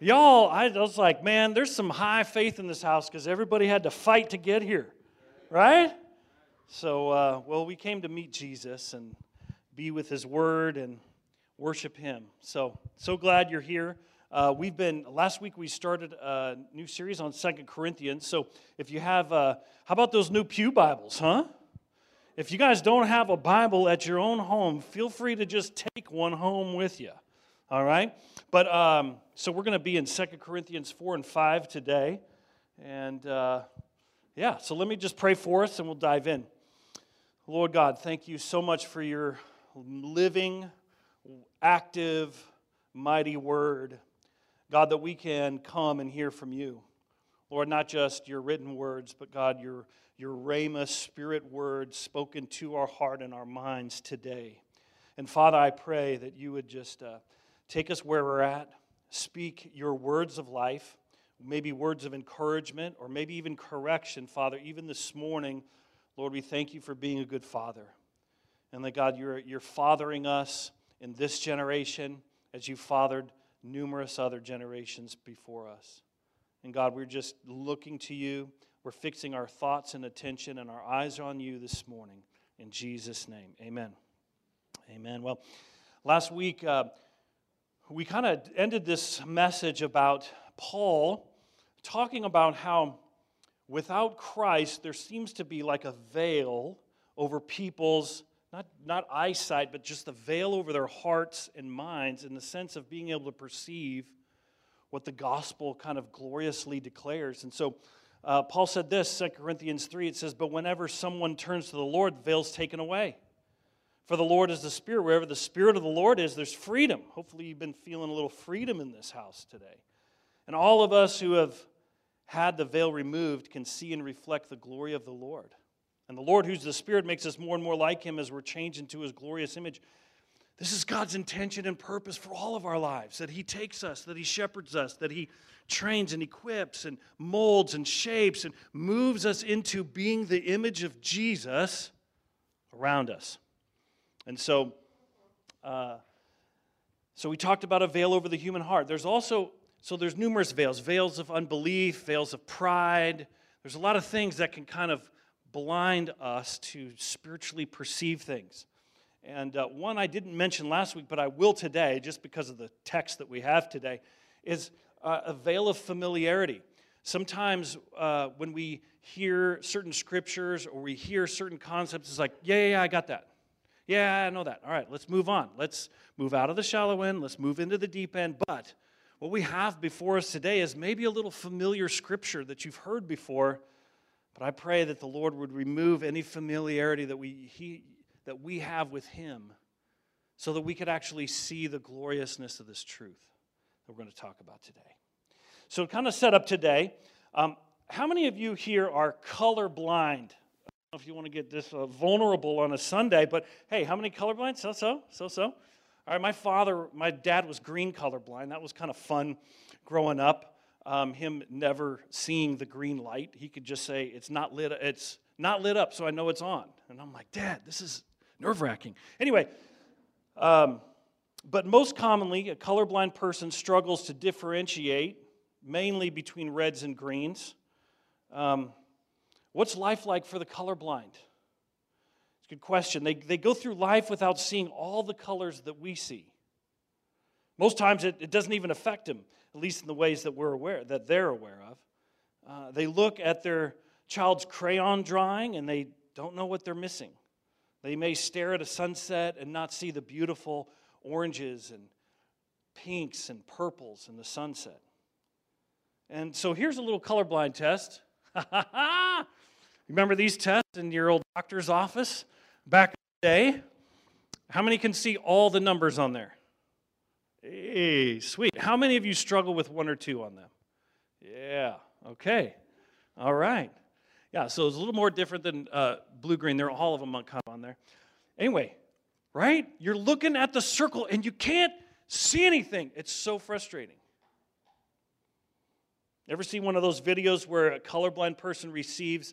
Y'all, I was like, man, there's some high faith in this house because everybody had to fight to get here, right? So, uh, well, we came to meet Jesus and be with his word and worship him. So, so glad you're here. Uh, we've been, last week we started a new series on Second Corinthians. So, if you have, uh, how about those new Pew Bibles, huh? If you guys don't have a Bible at your own home, feel free to just take one home with you. All right? But um, so we're going to be in Second Corinthians 4 and 5 today. And uh, yeah, so let me just pray for us and we'll dive in. Lord God, thank you so much for your living, active, mighty word. God, that we can come and hear from you. Lord, not just your written words, but God, your, your Rhema spirit words spoken to our heart and our minds today. And Father, I pray that you would just. Uh, Take us where we're at. Speak your words of life, maybe words of encouragement, or maybe even correction, Father. Even this morning, Lord, we thank you for being a good father. And that, God, you're, you're fathering us in this generation as you fathered numerous other generations before us. And God, we're just looking to you. We're fixing our thoughts and attention and our eyes on you this morning. In Jesus' name, amen. Amen. Well, last week, uh, we kind of ended this message about Paul talking about how without Christ, there seems to be like a veil over people's, not, not eyesight, but just a veil over their hearts and minds in the sense of being able to perceive what the gospel kind of gloriously declares. And so uh, Paul said this, 2 Corinthians 3, it says, But whenever someone turns to the Lord, the veil's taken away. For the Lord is the Spirit. Wherever the Spirit of the Lord is, there's freedom. Hopefully, you've been feeling a little freedom in this house today. And all of us who have had the veil removed can see and reflect the glory of the Lord. And the Lord, who's the Spirit, makes us more and more like Him as we're changed into His glorious image. This is God's intention and purpose for all of our lives that He takes us, that He shepherds us, that He trains and equips and molds and shapes and moves us into being the image of Jesus around us. And so, uh, so we talked about a veil over the human heart. There's also, so there's numerous veils veils of unbelief, veils of pride. There's a lot of things that can kind of blind us to spiritually perceive things. And uh, one I didn't mention last week, but I will today, just because of the text that we have today, is uh, a veil of familiarity. Sometimes uh, when we hear certain scriptures or we hear certain concepts, it's like, yeah, yeah, yeah I got that. Yeah, I know that. All right, let's move on. Let's move out of the shallow end. Let's move into the deep end. But what we have before us today is maybe a little familiar scripture that you've heard before. But I pray that the Lord would remove any familiarity that we, he, that we have with Him so that we could actually see the gloriousness of this truth that we're going to talk about today. So, kind of set up today, um, how many of you here are colorblind? If you want to get this uh, vulnerable on a Sunday, but hey, how many colorblind? So so, so so. All right, my father, my dad was green colorblind. That was kind of fun growing up. Um, him never seeing the green light. He could just say, "It's not lit. It's not lit up, so I know it's on." And I'm like, "Dad, this is nerve wracking." Anyway, um, but most commonly, a colorblind person struggles to differentiate mainly between reds and greens. Um, What's life like for the colorblind? It's a good question. They, they go through life without seeing all the colors that we see. Most times it, it doesn't even affect them, at least in the ways that we're aware, that they're aware of. Uh, they look at their child's crayon drawing and they don't know what they're missing. They may stare at a sunset and not see the beautiful oranges and pinks and purples in the sunset. And so here's a little colorblind test. Remember these tests in your old doctor's office back in the day? How many can see all the numbers on there? Hey, sweet. How many of you struggle with one or two on them? Yeah, okay. All right. Yeah, so it's a little more different than uh, blue green. They're all of them kind of on there. Anyway, right? You're looking at the circle and you can't see anything. It's so frustrating. Ever see one of those videos where a colorblind person receives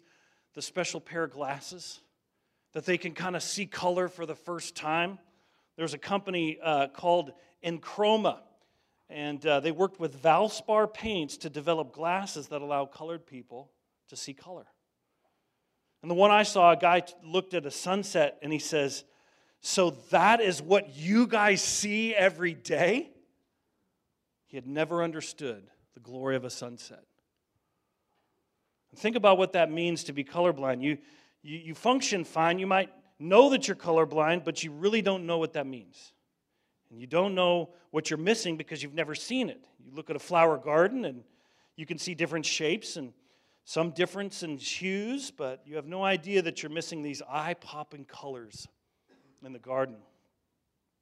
the special pair of glasses that they can kind of see color for the first time? There's a company uh, called Enchroma, and uh, they worked with Valspar paints to develop glasses that allow colored people to see color. And the one I saw, a guy looked at a sunset and he says, So that is what you guys see every day? He had never understood the glory of a sunset. And think about what that means to be colorblind. You, you, you function fine. You might know that you're colorblind, but you really don't know what that means. And you don't know what you're missing because you've never seen it. You look at a flower garden and you can see different shapes and some difference in hues, but you have no idea that you're missing these eye popping colors in the garden.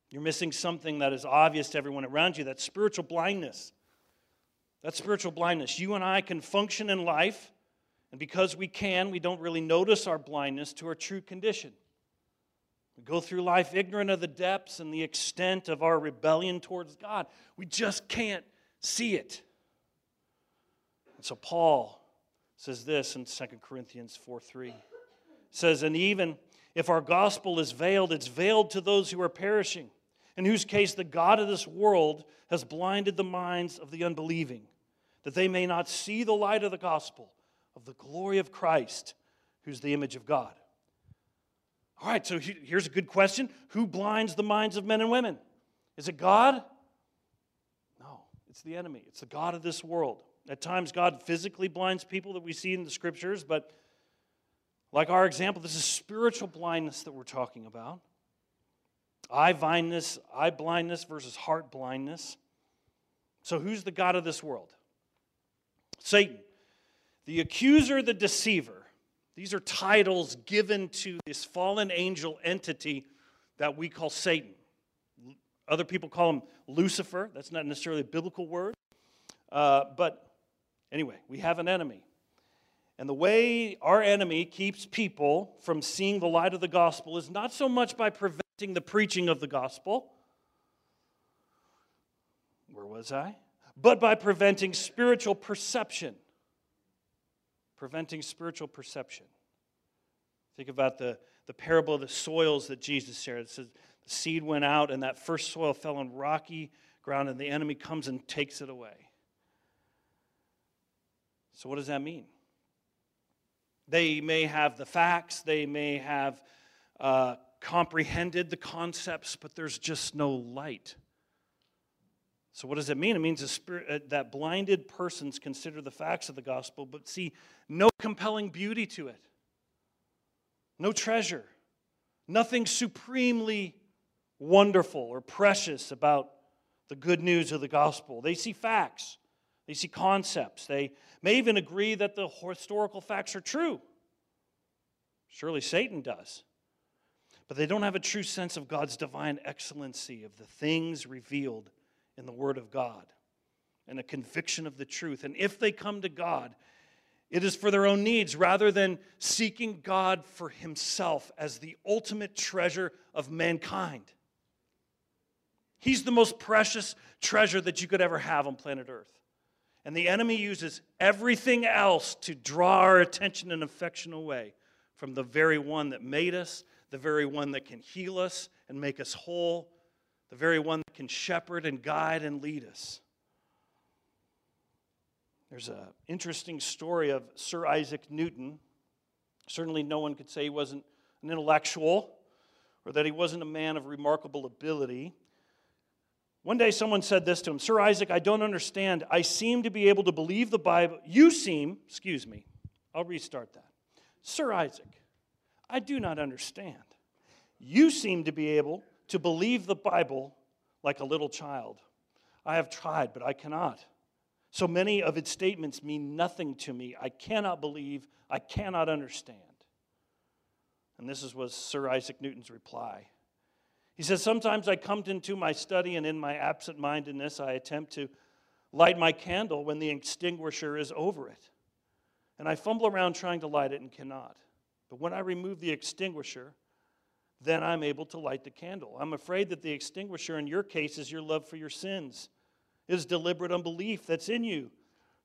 You're missing something that is obvious to everyone around you that's spiritual blindness. That's spiritual blindness. You and I can function in life, and because we can, we don't really notice our blindness to our true condition. We go through life ignorant of the depths and the extent of our rebellion towards God. We just can't see it. And so Paul says this in 2 Corinthians 4 3. Says, And even if our gospel is veiled, it's veiled to those who are perishing, in whose case the God of this world has blinded the minds of the unbelieving, that they may not see the light of the gospel of the glory of Christ, who's the image of God. All right, so here's a good question Who blinds the minds of men and women? Is it God? No, it's the enemy, it's the God of this world. At times, God physically blinds people that we see in the scriptures, but like our example, this is spiritual blindness that we're talking about. Eye blindness, eye blindness versus heart blindness. So, who's the God of this world? Satan. The accuser, the deceiver. These are titles given to this fallen angel entity that we call Satan. Other people call him Lucifer. That's not necessarily a biblical word. Uh, but Anyway, we have an enemy. And the way our enemy keeps people from seeing the light of the gospel is not so much by preventing the preaching of the gospel. Where was I? But by preventing spiritual perception. Preventing spiritual perception. Think about the, the parable of the soils that Jesus shared. It says the seed went out, and that first soil fell on rocky ground, and the enemy comes and takes it away. So, what does that mean? They may have the facts, they may have uh, comprehended the concepts, but there's just no light. So, what does it mean? It means spirit, uh, that blinded persons consider the facts of the gospel, but see no compelling beauty to it, no treasure, nothing supremely wonderful or precious about the good news of the gospel. They see facts, they see concepts. They may even agree that the historical facts are true. Surely Satan does. But they don't have a true sense of God's divine excellency, of the things revealed in the Word of God, and a conviction of the truth. And if they come to God, it is for their own needs rather than seeking God for Himself as the ultimate treasure of mankind. He's the most precious treasure that you could ever have on planet Earth. And the enemy uses everything else to draw our attention and affection away from the very one that made us, the very one that can heal us and make us whole, the very one that can shepherd and guide and lead us. There's an interesting story of Sir Isaac Newton. Certainly, no one could say he wasn't an intellectual or that he wasn't a man of remarkable ability. One day someone said this to him Sir Isaac, I don't understand. I seem to be able to believe the Bible. You seem, excuse me, I'll restart that. Sir Isaac, I do not understand. You seem to be able to believe the Bible like a little child. I have tried, but I cannot. So many of its statements mean nothing to me. I cannot believe, I cannot understand. And this is was Sir Isaac Newton's reply. He says, Sometimes I come into my study, and in my absent mindedness, I attempt to light my candle when the extinguisher is over it. and I fumble around trying to light it and cannot. But when I remove the extinguisher, then I'm able to light the candle. I'm afraid that the extinguisher in your case is your love for your sins, is deliberate unbelief that's in you.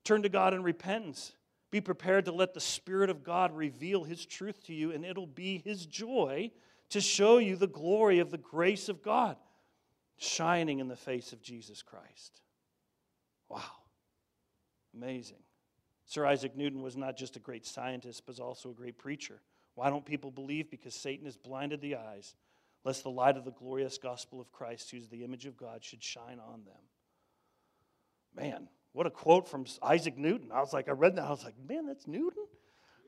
Turn to God in repentance. Be prepared to let the Spirit of God reveal His truth to you, and it'll be His joy to show you the glory of the grace of God shining in the face of Jesus Christ. Wow. Amazing. Sir Isaac Newton was not just a great scientist, but also a great preacher. Why don't people believe? Because Satan has blinded the eyes, lest the light of the glorious gospel of Christ, who's the image of God, should shine on them. Man, what a quote from Isaac Newton. I was like, I read that, I was like, man, that's Newton?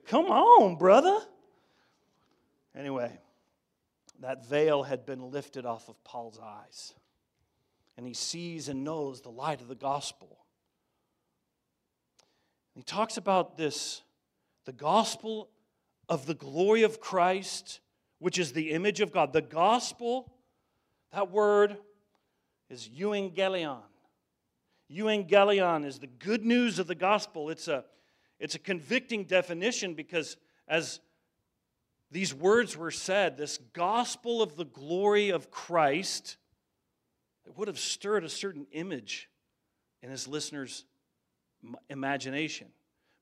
Come on, brother. Anyway, that veil had been lifted off of Paul's eyes, and he sees and knows the light of the gospel. He talks about this the gospel of the glory of Christ, which is the image of God. The gospel, that word is euangelion. Euangelion is the good news of the gospel. It's a, it's a convicting definition because as these words were said, this gospel of the glory of Christ, it would have stirred a certain image in his listeners' imagination.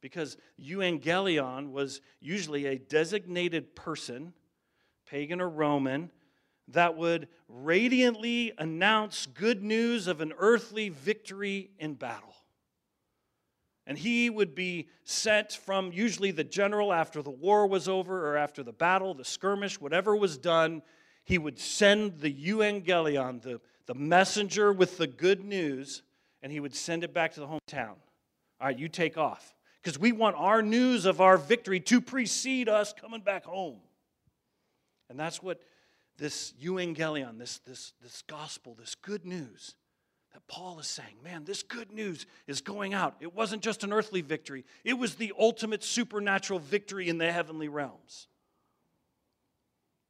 Because euangelion was usually a designated person, pagan or Roman, that would radiantly announce good news of an earthly victory in battle. And he would be sent from usually the general after the war was over or after the battle, the skirmish, whatever was done. He would send the euangelion, the, the messenger with the good news, and he would send it back to the hometown. All right, you take off. Because we want our news of our victory to precede us coming back home. And that's what this euangelion, this, this, this gospel, this good news that Paul is saying, man, this good news is going out. It wasn't just an earthly victory, it was the ultimate supernatural victory in the heavenly realms.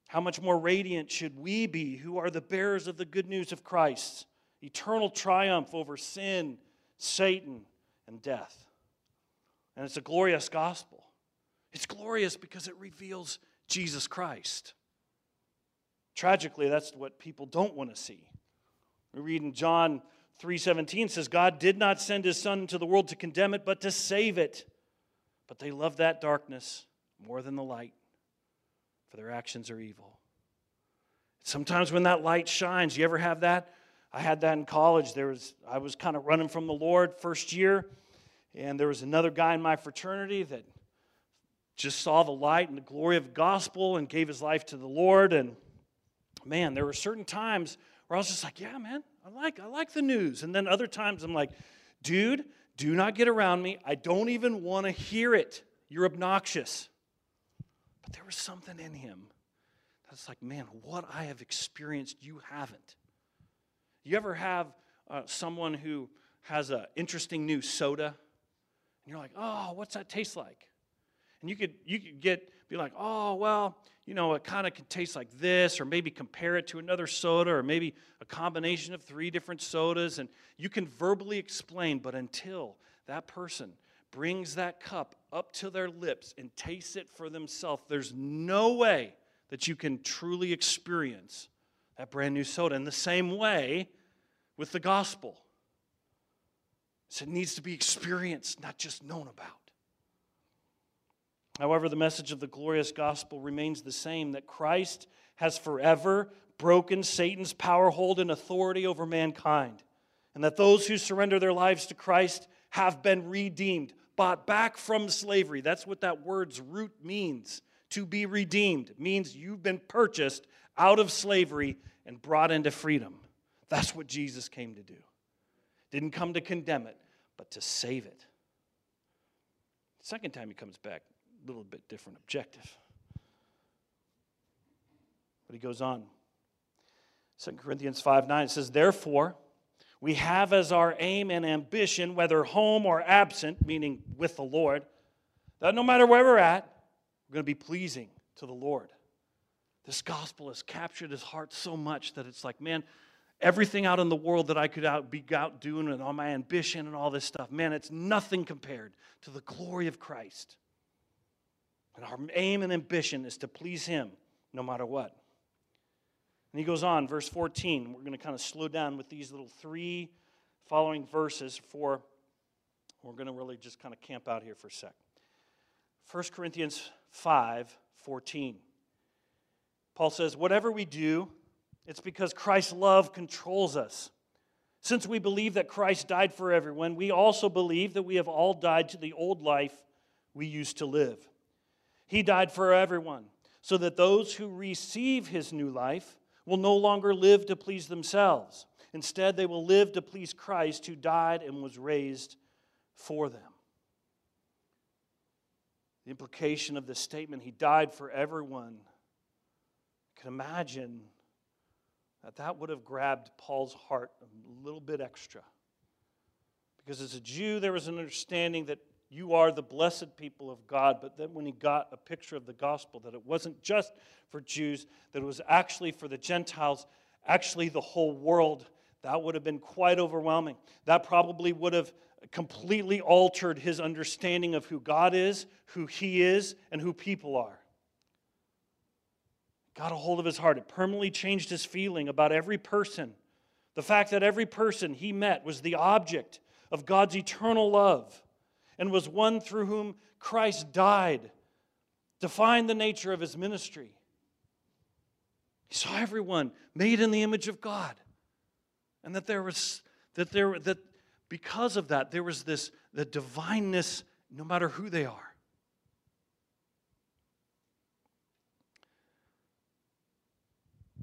How much more radiant should we be who are the bearers of the good news of Christ? Eternal triumph over sin, Satan, and death. And it's a glorious gospel. It's glorious because it reveals Jesus Christ. Tragically, that's what people don't want to see. We read in John 3:17 says God did not send his son into the world to condemn it but to save it. But they love that darkness more than the light for their actions are evil. Sometimes when that light shines, you ever have that? I had that in college. There was I was kind of running from the Lord first year, and there was another guy in my fraternity that just saw the light and the glory of the gospel and gave his life to the Lord and man, there were certain times where I was just like, yeah, man, I like, I like the news. And then other times I'm like, dude, do not get around me. I don't even want to hear it. You're obnoxious. But there was something in him that's like, man, what I have experienced, you haven't. You ever have uh, someone who has an interesting new soda, you're like, oh, what's that taste like? And you could you could get be like, oh well, you know, it kind of can taste like this, or maybe compare it to another soda, or maybe a combination of three different sodas, and you can verbally explain, but until that person brings that cup up to their lips and tastes it for themselves, there's no way that you can truly experience that brand new soda. In the same way with the gospel. So it needs to be experienced, not just known about. However, the message of the glorious gospel remains the same that Christ has forever broken Satan's power, hold, and authority over mankind, and that those who surrender their lives to Christ have been redeemed, bought back from slavery. That's what that word's root means. To be redeemed means you've been purchased out of slavery and brought into freedom. That's what Jesus came to do. Didn't come to condemn it, but to save it. Second time he comes back, a little bit different objective. But he goes on. 2 Corinthians 5 9 it says, Therefore, we have as our aim and ambition, whether home or absent, meaning with the Lord, that no matter where we're at, we're going to be pleasing to the Lord. This gospel has captured his heart so much that it's like, man, everything out in the world that I could out, be out doing and all my ambition and all this stuff, man, it's nothing compared to the glory of Christ. And our aim and ambition is to please Him no matter what. And he goes on, verse 14. We're going to kind of slow down with these little three following verses for we're going to really just kind of camp out here for a sec. 1 Corinthians 5 14. Paul says, Whatever we do, it's because Christ's love controls us. Since we believe that Christ died for everyone, we also believe that we have all died to the old life we used to live. He died for everyone, so that those who receive his new life will no longer live to please themselves. Instead, they will live to please Christ, who died and was raised for them. The implication of this statement, he died for everyone. I can imagine that that would have grabbed Paul's heart a little bit extra. Because as a Jew, there was an understanding that you are the blessed people of God. But then when he got a picture of the gospel, that it wasn't just for Jews, that it was actually for the Gentiles, actually the whole world, that would have been quite overwhelming. That probably would have completely altered his understanding of who God is, who he is, and who people are. Got a hold of his heart. It permanently changed his feeling about every person. The fact that every person he met was the object of God's eternal love and was one through whom Christ died, defined the nature of his ministry. He saw everyone made in the image of God. And that there was that there that because of that, there was this the divineness no matter who they are.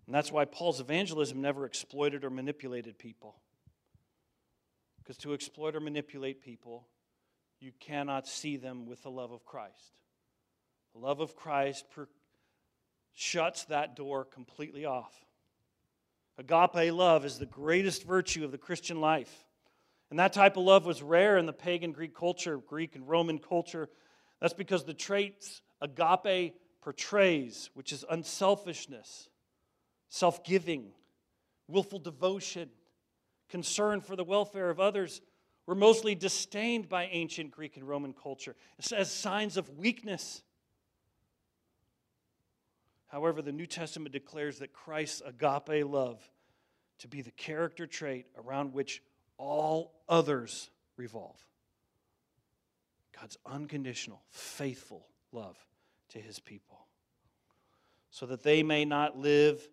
And that's why Paul's evangelism never exploited or manipulated people. Because to exploit or manipulate people, you cannot see them with the love of Christ. The love of Christ per- shuts that door completely off. Agape love is the greatest virtue of the Christian life. And that type of love was rare in the pagan Greek culture, Greek and Roman culture. That's because the traits agape portrays, which is unselfishness, self giving, willful devotion, concern for the welfare of others, were mostly disdained by ancient Greek and Roman culture as signs of weakness. However, the New Testament declares that Christ's agape love to be the character trait around which all others revolve. God's unconditional, faithful love to his people. So that they may not live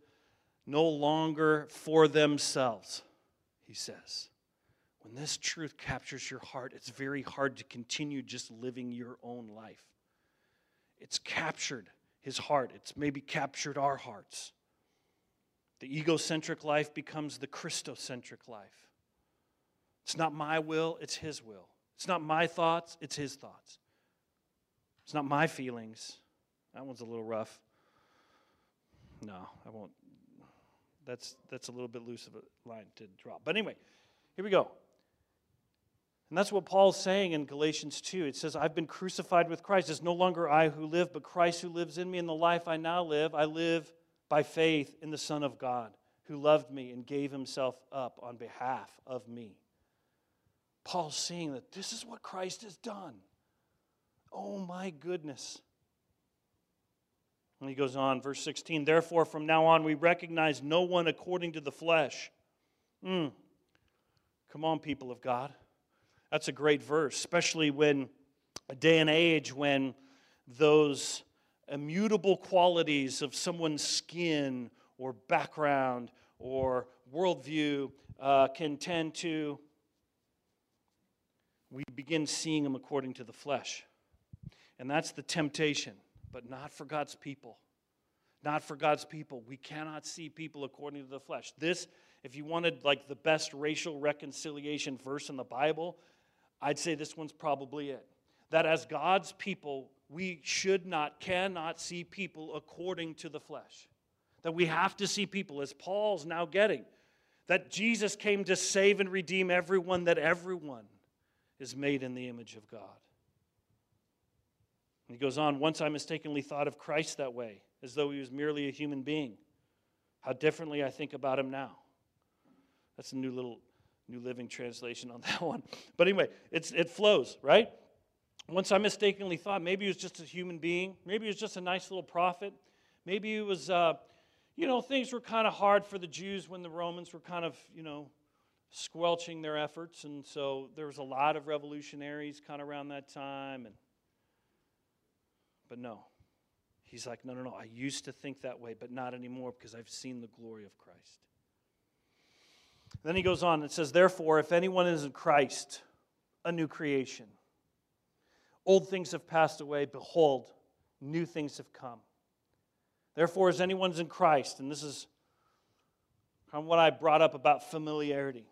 no longer for themselves, he says. When this truth captures your heart, it's very hard to continue just living your own life. It's captured his heart, it's maybe captured our hearts. The egocentric life becomes the Christocentric life. It's not my will, it's his will. It's not my thoughts, it's his thoughts. It's not my feelings. That one's a little rough. No, I won't. That's, that's a little bit loose of a line to drop. But anyway, here we go. And that's what Paul's saying in Galatians 2. It says, I've been crucified with Christ. It's no longer I who live, but Christ who lives in me. In the life I now live, I live by faith in the Son of God, who loved me and gave himself up on behalf of me. Paul's saying that this is what Christ has done. Oh my goodness. And he goes on, verse 16, therefore from now on we recognize no one according to the flesh. Mm. Come on, people of God. That's a great verse, especially when a day and age when those immutable qualities of someone's skin or background or worldview uh, can tend to, we begin seeing them according to the flesh. And that's the temptation, but not for God's people. Not for God's people. We cannot see people according to the flesh. This, if you wanted like the best racial reconciliation verse in the Bible, I'd say this one's probably it. That as God's people, we should not, cannot see people according to the flesh. That we have to see people, as Paul's now getting, that Jesus came to save and redeem everyone, that everyone is made in the image of God. And he goes on, once I mistakenly thought of Christ that way, as though he was merely a human being. How differently I think about him now. That's a new little New Living Translation on that one. But anyway, it's, it flows, right? Once I mistakenly thought maybe he was just a human being, maybe he was just a nice little prophet, maybe he was, uh, you know, things were kind of hard for the Jews when the Romans were kind of, you know, squelching their efforts, and so there was a lot of revolutionaries kind of around that time. And but no, he's like, no, no, no. I used to think that way, but not anymore because I've seen the glory of Christ. Then he goes on and says, Therefore, if anyone is in Christ, a new creation. Old things have passed away. Behold, new things have come. Therefore, as anyone's in Christ, and this is of what I brought up about familiarity,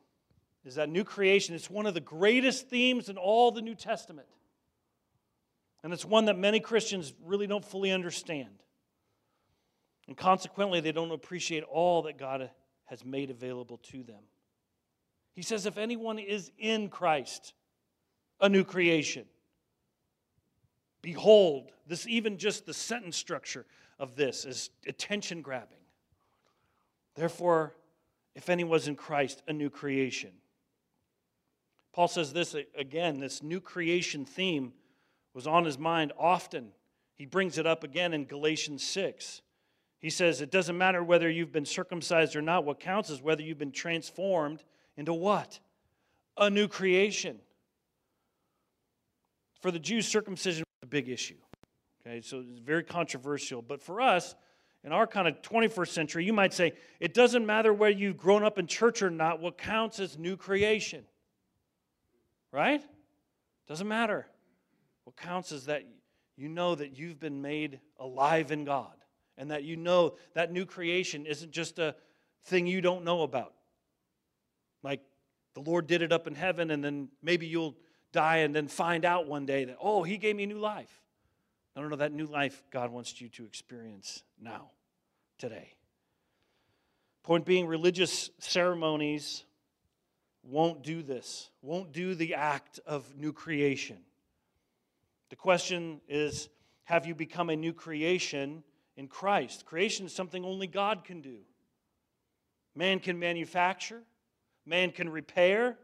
is that new creation. It's one of the greatest themes in all the New Testament. And it's one that many Christians really don't fully understand. And consequently, they don't appreciate all that God has made available to them. He says, if anyone is in Christ, a new creation. Behold, this even just the sentence structure of this is attention grabbing. Therefore, if anyone's in Christ, a new creation. Paul says this again, this new creation theme was on his mind often. He brings it up again in Galatians 6. He says, It doesn't matter whether you've been circumcised or not. What counts is whether you've been transformed into what? A new creation. For the Jews, circumcision was a big issue. Okay, so it's very controversial. But for us, in our kind of 21st century, you might say it doesn't matter whether you've grown up in church or not, what counts is new creation. Right? Doesn't matter. What counts is that you know that you've been made alive in God and that you know that new creation isn't just a thing you don't know about. Like the Lord did it up in heaven, and then maybe you'll die and then find out one day that, oh, He gave me new life. No, no, no, that new life God wants you to experience now, today. Point being, religious ceremonies won't do this, won't do the act of new creation. The question is have you become a new creation in Christ? Creation is something only God can do. Man can manufacture, Man can repair,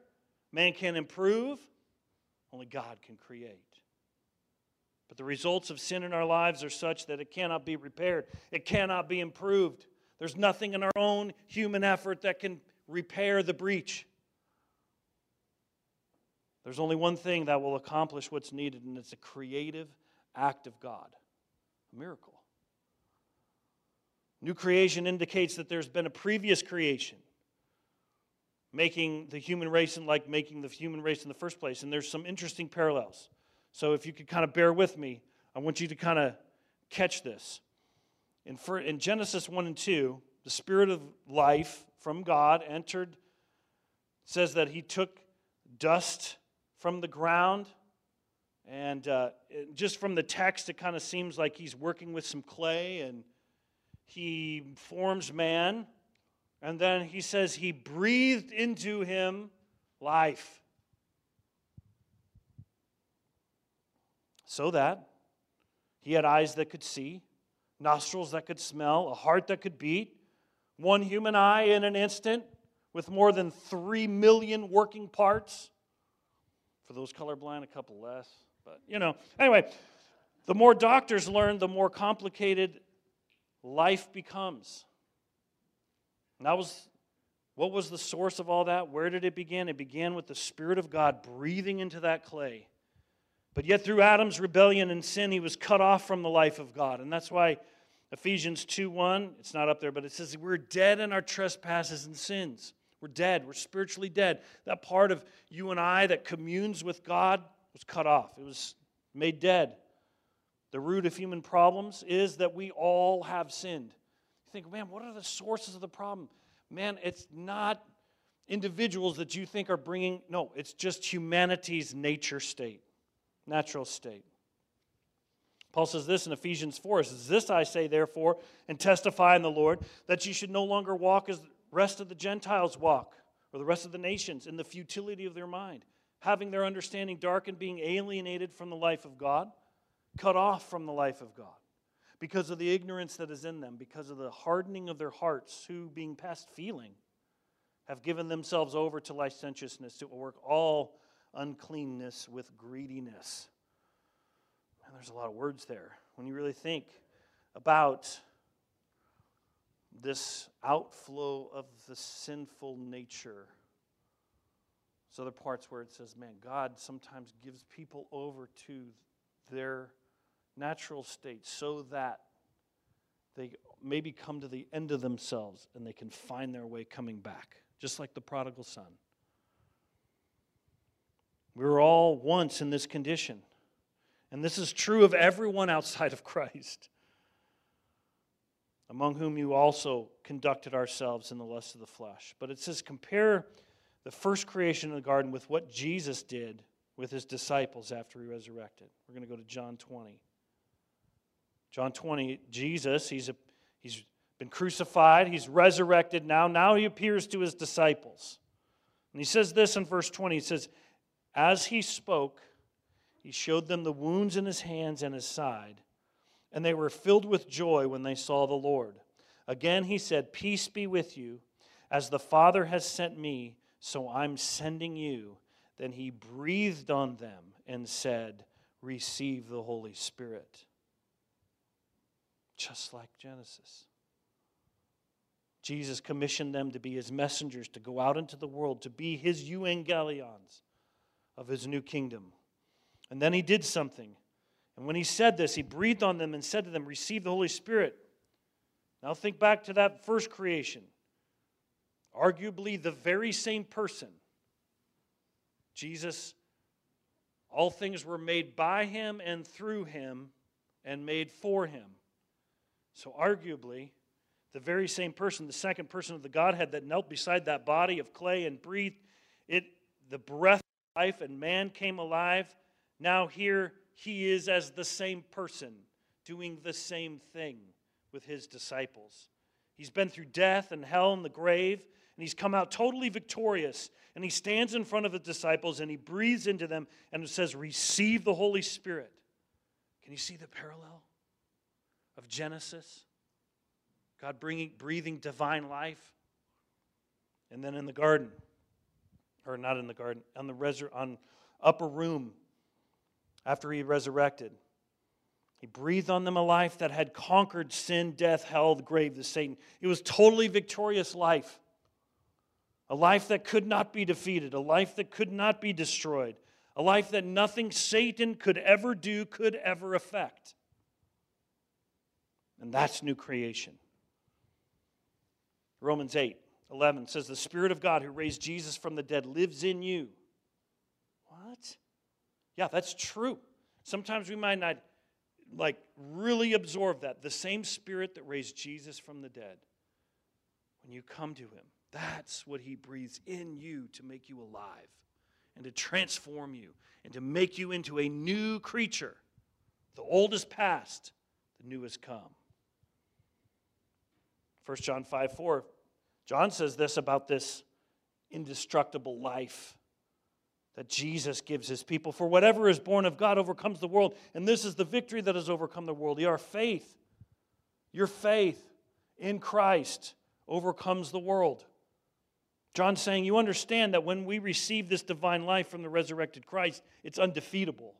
man can improve, only God can create. But the results of sin in our lives are such that it cannot be repaired, it cannot be improved. There's nothing in our own human effort that can repair the breach. There's only one thing that will accomplish what's needed, and it's a creative act of God a miracle. New creation indicates that there's been a previous creation making the human race and like making the human race in the first place. And there's some interesting parallels. So if you could kind of bear with me, I want you to kind of catch this. In, for, in Genesis 1 and 2, the spirit of life from God entered, says that he took dust from the ground. And uh, just from the text, it kind of seems like he's working with some clay and he forms man and then he says, He breathed into him life. So that he had eyes that could see, nostrils that could smell, a heart that could beat, one human eye in an instant with more than three million working parts. For those colorblind, a couple less. But, you know, anyway, the more doctors learn, the more complicated life becomes. And that was what was the source of all that? Where did it begin? It began with the Spirit of God breathing into that clay. But yet, through Adam's rebellion and sin, he was cut off from the life of God. And that's why Ephesians 2 1, it's not up there, but it says, We're dead in our trespasses and sins. We're dead. We're spiritually dead. That part of you and I that communes with God was cut off, it was made dead. The root of human problems is that we all have sinned. You think, man, what are the sources of the problem? Man, it's not individuals that you think are bringing, no, it's just humanity's nature state, natural state. Paul says this in Ephesians 4 says, This I say, therefore, and testify in the Lord, that you should no longer walk as rest of the Gentiles walk, or the rest of the nations, in the futility of their mind, having their understanding darkened, being alienated from the life of God, cut off from the life of God because of the ignorance that is in them, because of the hardening of their hearts, who, being past feeling, have given themselves over to licentiousness, to work all uncleanness with greediness. And there's a lot of words there. When you really think about this outflow of the sinful nature. There's other parts where it says, man, God sometimes gives people over to their natural state so that they maybe come to the end of themselves and they can find their way coming back, just like the prodigal son. We were all once in this condition. And this is true of everyone outside of Christ among whom you also conducted ourselves in the lust of the flesh. But it says, compare the first creation in the garden with what Jesus did with his disciples after he resurrected. We're going to go to John 20. John 20, Jesus, he's, a, he's been crucified, he's resurrected now. Now he appears to his disciples. And he says this in verse 20 he says, As he spoke, he showed them the wounds in his hands and his side and they were filled with joy when they saw the Lord. Again, he said, Peace be with you. As the Father has sent me, so I'm sending you. Then he breathed on them and said, Receive the Holy Spirit. Just like Genesis. Jesus commissioned them to be his messengers, to go out into the world, to be his euangelions of his new kingdom. And then he did something. And when he said this, he breathed on them and said to them, Receive the Holy Spirit. Now think back to that first creation. Arguably the very same person. Jesus, all things were made by him and through him and made for him. So, arguably, the very same person, the second person of the Godhead that knelt beside that body of clay and breathed it, the breath of life, and man came alive. Now, here he is as the same person doing the same thing with his disciples. He's been through death and hell and the grave, and he's come out totally victorious. And he stands in front of the disciples and he breathes into them and says, Receive the Holy Spirit. Can you see the parallel of Genesis? God bringing, breathing divine life. And then in the garden, or not in the garden, on the resur- on upper room, after he resurrected. He breathed on them a life that had conquered sin, death, hell, the grave, the Satan. It was totally victorious life. A life that could not be defeated, a life that could not be destroyed, a life that nothing Satan could ever do could ever affect. And that's new creation. Romans 8 11 says, The Spirit of God who raised Jesus from the dead lives in you. What? Yeah, that's true. Sometimes we might not like really absorb that. The same spirit that raised Jesus from the dead, when you come to him, that's what he breathes in you to make you alive and to transform you and to make you into a new creature. The old is past, the new has come. 1 John 5 4, John says this about this indestructible life that Jesus gives his people. For whatever is born of God overcomes the world, and this is the victory that has overcome the world. Your faith, your faith in Christ overcomes the world. John's saying, You understand that when we receive this divine life from the resurrected Christ, it's undefeatable.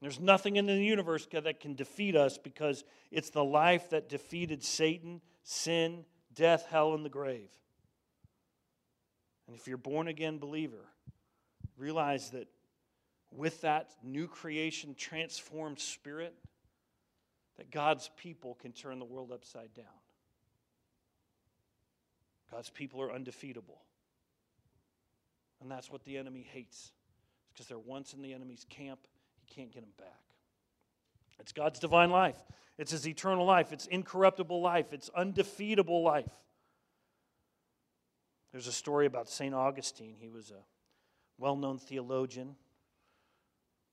There's nothing in the universe that can defeat us because it's the life that defeated Satan, sin, death, hell, and the grave. And if you're born again believer, realize that with that new creation, transformed spirit, that God's people can turn the world upside down. God's people are undefeatable. And that's what the enemy hates. Because they're once in the enemy's camp, he can't get them back. It's God's divine life. It's his eternal life. It's incorruptible life. It's undefeatable life. There's a story about St. Augustine. He was a well known theologian,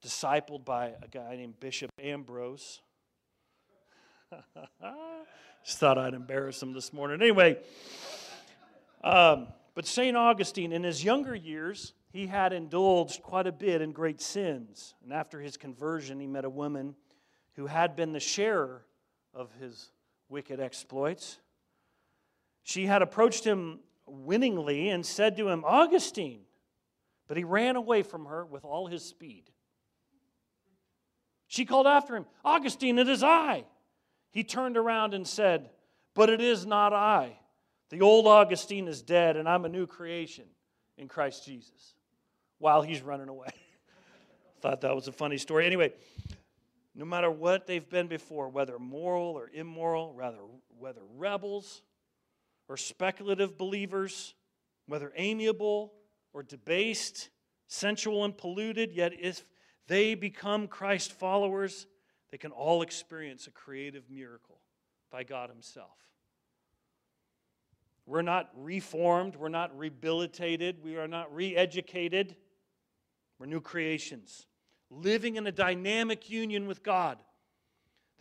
discipled by a guy named Bishop Ambrose. Just thought I'd embarrass him this morning. Anyway, um, but St. Augustine, in his younger years, he had indulged quite a bit in great sins. And after his conversion, he met a woman who had been the sharer of his wicked exploits. she had approached him winningly and said to him, Augustine. But he ran away from her with all his speed. She called after him, Augustine, it is I. He turned around and said, But it is not I. The old Augustine is dead, and I'm a new creation in Christ Jesus while he's running away. Thought that was a funny story. Anyway, no matter what they've been before, whether moral or immoral, rather whether rebels or speculative believers, whether amiable or debased, sensual and polluted, yet if they become Christ followers, they can all experience a creative miracle by God Himself. We're not reformed, we're not rehabilitated, we are not re educated. We're new creations, living in a dynamic union with God.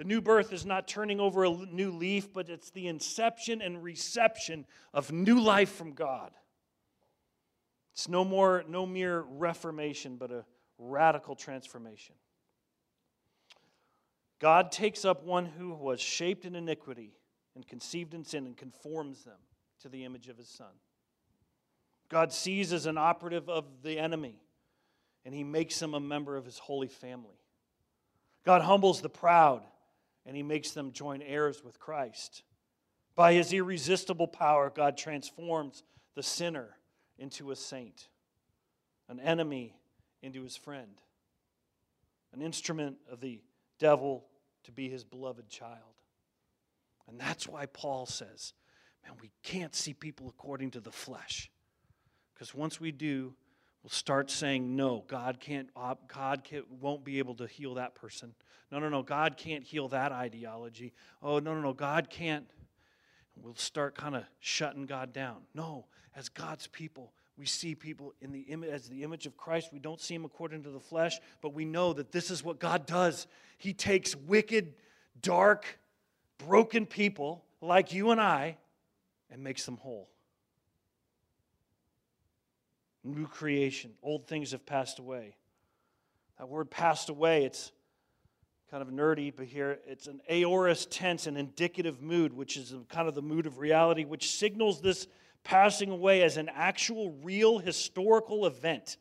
The new birth is not turning over a new leaf, but it's the inception and reception of new life from God. It's no more, no mere reformation, but a radical transformation. God takes up one who was shaped in iniquity and conceived in sin and conforms them to the image of his son. God sees as an operative of the enemy and he makes him a member of his holy family. God humbles the proud, and he makes them joint heirs with Christ. By his irresistible power, God transforms the sinner into a saint, an enemy into his friend, an instrument of the devil to be his beloved child. And that's why Paul says, man, we can't see people according to the flesh. Because once we do, will start saying, no, God can't, God can't, won't be able to heal that person. No, no, no, God can't heal that ideology. Oh, no, no, no, God can't. We'll start kind of shutting God down. No, as God's people, we see people in the image, as the image of Christ. We don't see him according to the flesh, but we know that this is what God does. He takes wicked, dark, broken people like you and I and makes them whole new creation. Old things have passed away. That word passed away, it's kind of nerdy, but here it's an aorist tense, an indicative mood, which is kind of the mood of reality, which signals this passing away as an actual, real, historical event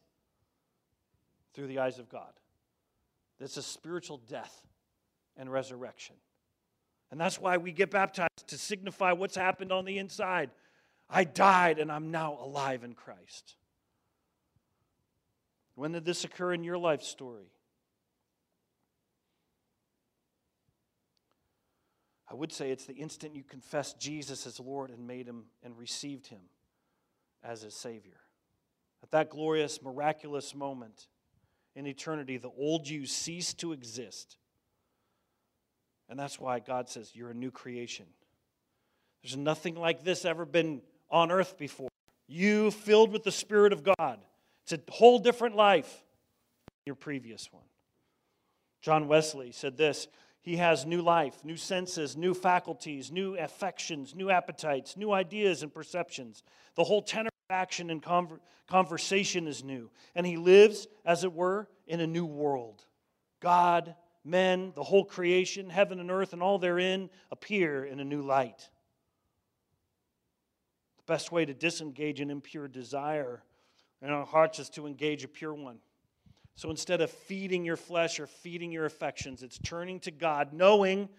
through the eyes of God. It's a spiritual death and resurrection. And that's why we get baptized to signify what's happened on the inside. I died and I'm now alive in Christ. When did this occur in your life story? I would say it's the instant you confessed Jesus as Lord and made him and received him as his Savior. At that glorious, miraculous moment in eternity, the old you ceased to exist. And that's why God says you're a new creation. There's nothing like this ever been on earth before. You filled with the Spirit of God. It's a whole different life than your previous one. John Wesley said this He has new life, new senses, new faculties, new affections, new appetites, new ideas and perceptions. The whole tenor of action and conver- conversation is new. And he lives, as it were, in a new world. God, men, the whole creation, heaven and earth, and all therein appear in a new light. The best way to disengage an impure desire in our hearts is to engage a pure one. So instead of feeding your flesh or feeding your affections, it's turning to God, knowing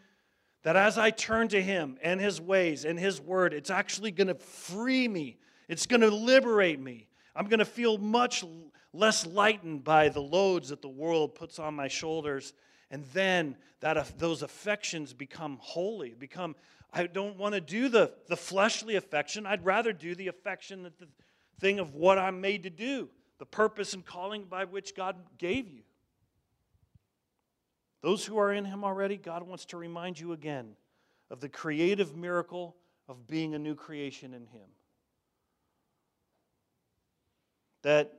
that as I turn to Him and His ways and His word, it's actually going to free me, it's going to liberate me. I'm going to feel much less lightened by the loads that the world puts on my shoulders. And then that, those affections become holy, become, I don't want to do the, the fleshly affection. I'd rather do the affection that the, thing of what I'm made to do, the purpose and calling by which God gave you. Those who are in Him already, God wants to remind you again of the creative miracle of being a new creation in Him. That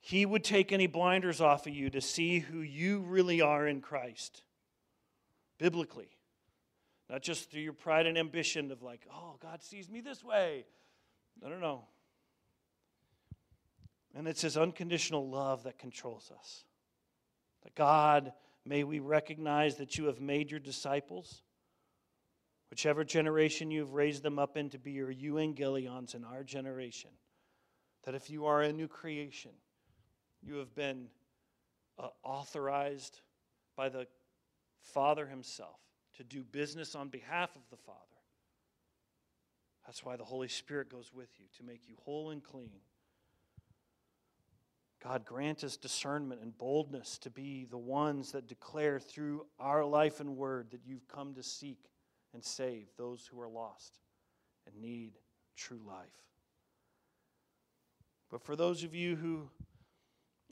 He would take any blinders off of you to see who you really are in Christ, biblically. Not just through your pride and ambition of, like, oh, God sees me this way. No, no, no. And it's His unconditional love that controls us. That God, may we recognize that you have made your disciples. whichever generation you've raised them up in to be your evangelions in our generation, that if you are a new creation, you have been uh, authorized by the Father Himself to do business on behalf of the Father. That's why the Holy Spirit goes with you to make you whole and clean. God, grant us discernment and boldness to be the ones that declare through our life and word that you've come to seek and save those who are lost and need true life. But for those of you who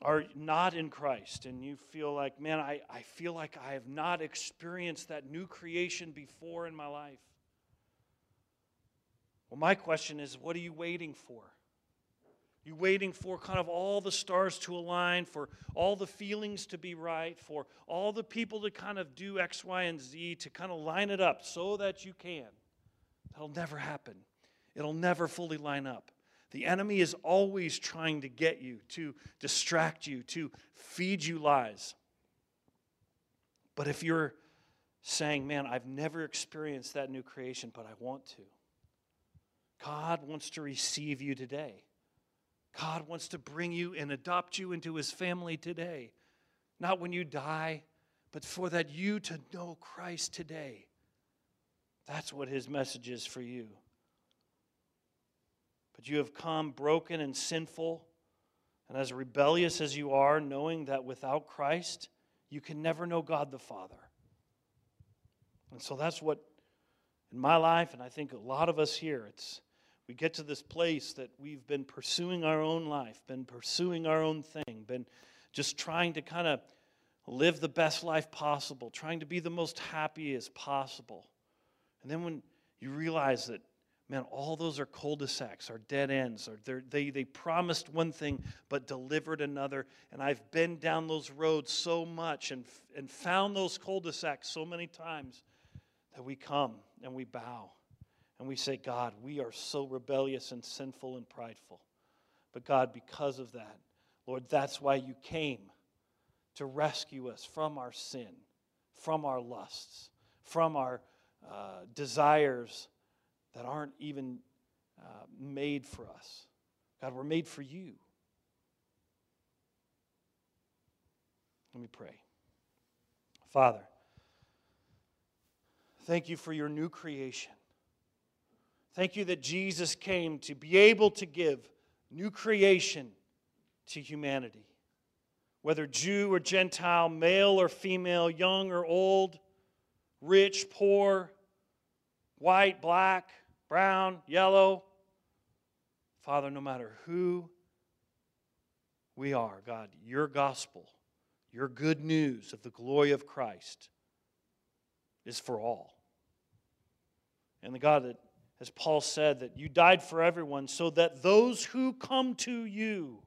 are not in Christ and you feel like, man, I, I feel like I have not experienced that new creation before in my life. Well, my question is, what are you waiting for? You waiting for kind of all the stars to align, for all the feelings to be right, for all the people to kind of do X, Y, and Z to kind of line it up so that you can. That'll never happen. It'll never fully line up. The enemy is always trying to get you, to distract you, to feed you lies. But if you're saying, man, I've never experienced that new creation, but I want to, God wants to receive you today. God wants to bring you and adopt you into his family today. Not when you die, but for that you to know Christ today. That's what his message is for you. But you have come broken and sinful, and as rebellious as you are, knowing that without Christ, you can never know God the Father. And so that's what, in my life, and I think a lot of us here, it's we get to this place that we've been pursuing our own life, been pursuing our own thing, been just trying to kind of live the best life possible, trying to be the most happy as possible. And then when you realize that, man, all those are cul-de-sacs, are dead ends, or they, they promised one thing but delivered another. And I've been down those roads so much and, and found those cul-de-sacs so many times that we come and we bow and we say, God, we are so rebellious and sinful and prideful. But God, because of that, Lord, that's why you came to rescue us from our sin, from our lusts, from our uh, desires that aren't even uh, made for us. God, we're made for you. Let me pray. Father, thank you for your new creation. Thank you that Jesus came to be able to give new creation to humanity. Whether Jew or Gentile, male or female, young or old, rich, poor, white, black, brown, yellow. Father, no matter who we are, God, your gospel, your good news of the glory of Christ is for all. And the God that as Paul said, that you died for everyone so that those who come to you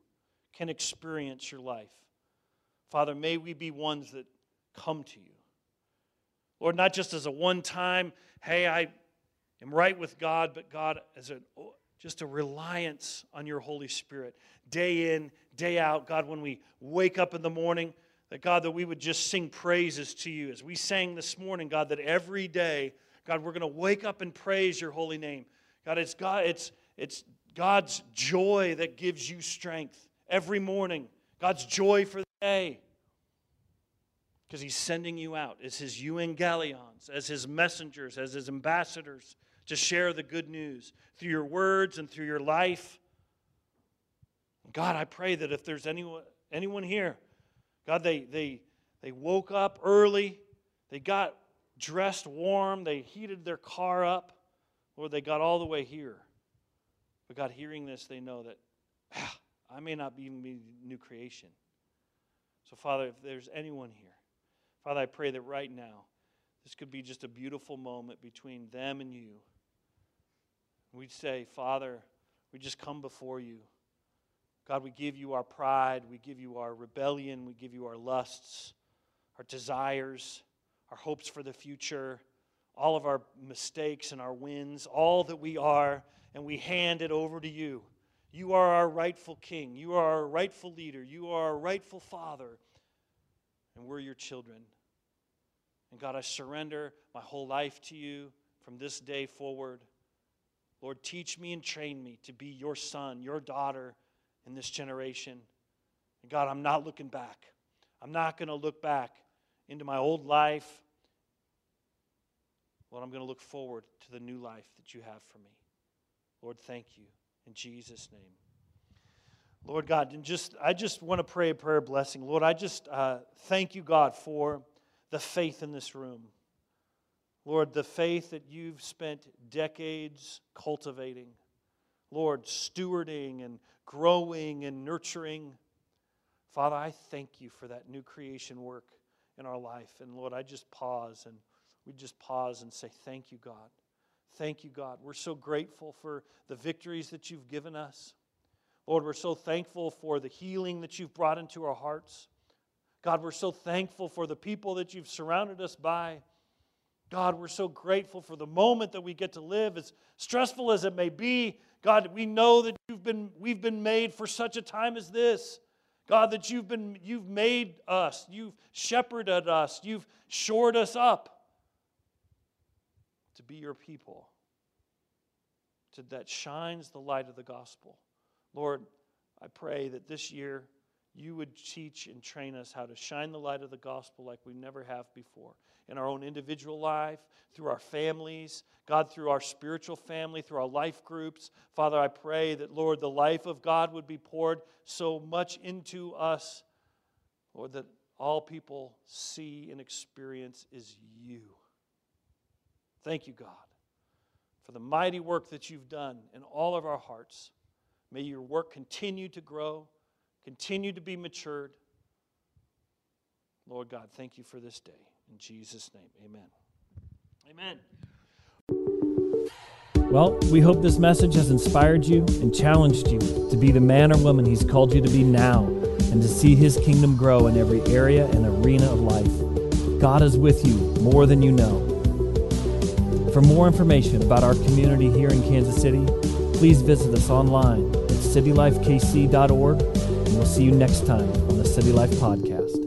can experience your life. Father, may we be ones that come to you. Lord, not just as a one time, hey, I am right with God, but God, as a, just a reliance on your Holy Spirit, day in, day out. God, when we wake up in the morning, that God, that we would just sing praises to you. As we sang this morning, God, that every day God, we're going to wake up and praise your holy name. God, it's God, it's it's God's joy that gives you strength every morning. God's joy for the day. Because he's sending you out as his euangelions, as his messengers, as his ambassadors to share the good news through your words and through your life. God, I pray that if there's anyone, anyone here, God, they, they, they woke up early, they got dressed warm, they heated their car up. Lord, they got all the way here. But God, hearing this, they know that ah, I may not even be new creation. So, Father, if there's anyone here, Father, I pray that right now, this could be just a beautiful moment between them and you. We'd say, Father, we just come before you. God, we give you our pride, we give you our rebellion, we give you our lusts, our desires our hopes for the future, all of our mistakes and our wins, all that we are, and we hand it over to you. You are our rightful king. You are our rightful leader. You are our rightful father. And we're your children. And God, I surrender my whole life to you, from this day forward. Lord, teach me and train me to be your son, your daughter in this generation. And God, I'm not looking back. I'm not going to look back into my old life. Lord, I'm going to look forward to the new life that you have for me. Lord, thank you. In Jesus' name. Lord God, and just I just want to pray a prayer blessing. Lord, I just uh, thank you, God, for the faith in this room. Lord, the faith that you've spent decades cultivating. Lord, stewarding and growing and nurturing. Father, I thank you for that new creation work in our life. And Lord, I just pause and we just pause and say, Thank you, God. Thank you, God. We're so grateful for the victories that you've given us. Lord, we're so thankful for the healing that you've brought into our hearts. God, we're so thankful for the people that you've surrounded us by. God, we're so grateful for the moment that we get to live, as stressful as it may be. God, we know that you've been, we've been made for such a time as this. God, that you've, been, you've made us, you've shepherded us, you've shored us up to be your people, to, that shines the light of the gospel. Lord, I pray that this year you would teach and train us how to shine the light of the gospel like we never have before in our own individual life, through our families, God, through our spiritual family, through our life groups. Father, I pray that, Lord, the life of God would be poured so much into us, Lord, that all people see and experience is you. Thank you, God, for the mighty work that you've done in all of our hearts. May your work continue to grow, continue to be matured. Lord God, thank you for this day. In Jesus' name, amen. Amen. Well, we hope this message has inspired you and challenged you to be the man or woman He's called you to be now and to see His kingdom grow in every area and arena of life. God is with you more than you know. For more information about our community here in Kansas City, please visit us online at citylifekc.org, and we'll see you next time on the City Life Podcast.